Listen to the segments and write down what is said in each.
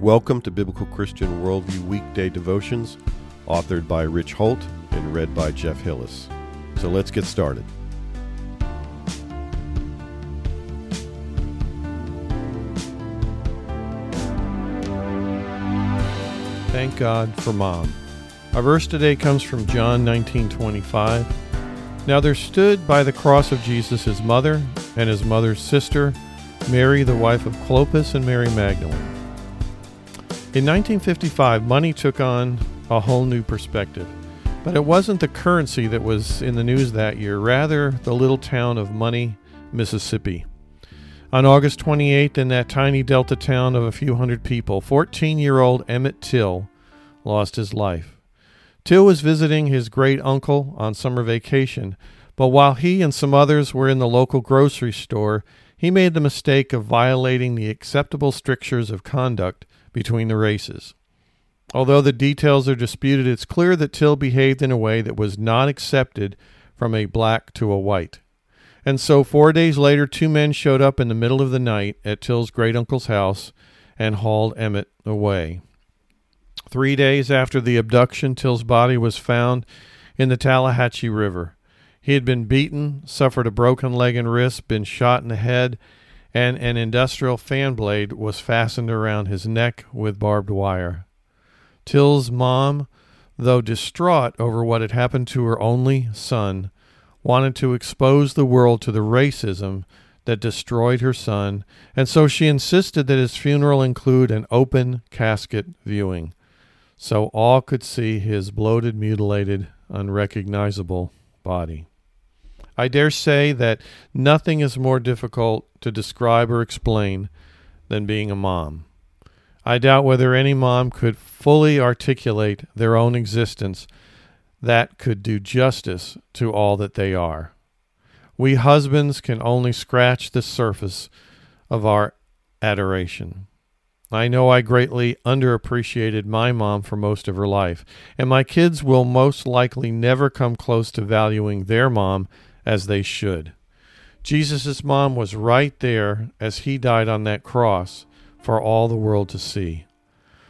Welcome to Biblical Christian Worldview Weekday Devotions, authored by Rich Holt and read by Jeff Hillis. So let's get started. Thank God for Mom. Our verse today comes from John 19:25. Now there stood by the cross of Jesus his mother and his mother's sister, Mary the wife of Clopas and Mary Magdalene. In 1955, money took on a whole new perspective. But it wasn't the currency that was in the news that year, rather the little town of Money, Mississippi. On August 28th, in that tiny delta town of a few hundred people, 14 year old Emmett Till lost his life. Till was visiting his great uncle on summer vacation, but while he and some others were in the local grocery store, he made the mistake of violating the acceptable strictures of conduct between the races. Although the details are disputed, it's clear that Till behaved in a way that was not accepted from a black to a white. And so, four days later, two men showed up in the middle of the night at Till's great uncle's house and hauled Emmett away. Three days after the abduction, Till's body was found in the Tallahatchie River. He had been beaten, suffered a broken leg and wrist, been shot in the head, and an industrial fan blade was fastened around his neck with barbed wire. Till's mom, though distraught over what had happened to her only son, wanted to expose the world to the racism that destroyed her son, and so she insisted that his funeral include an open casket viewing, so all could see his bloated, mutilated, unrecognizable body. I dare say that nothing is more difficult to describe or explain than being a mom. I doubt whether any mom could fully articulate their own existence that could do justice to all that they are. We husbands can only scratch the surface of our adoration. I know I greatly underappreciated my mom for most of her life, and my kids will most likely never come close to valuing their mom as they should. Jesus' mom was right there as he died on that cross for all the world to see.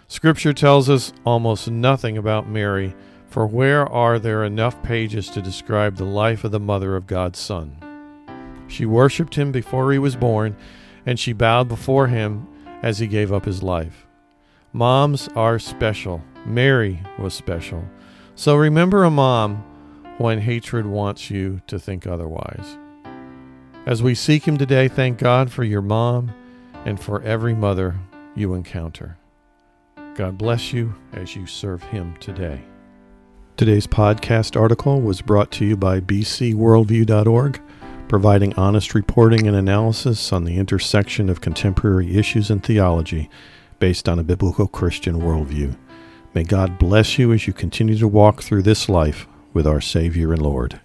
Scripture tells us almost nothing about Mary, for where are there enough pages to describe the life of the mother of God's Son? She worshiped him before he was born, and she bowed before him as he gave up his life. Moms are special. Mary was special. So remember a mom when hatred wants you to think otherwise. As we seek him today, thank God for your mom and for every mother you encounter. God bless you as you serve Him today. Today's podcast article was brought to you by bcworldview.org, providing honest reporting and analysis on the intersection of contemporary issues and theology based on a biblical Christian worldview. May God bless you as you continue to walk through this life with our Savior and Lord.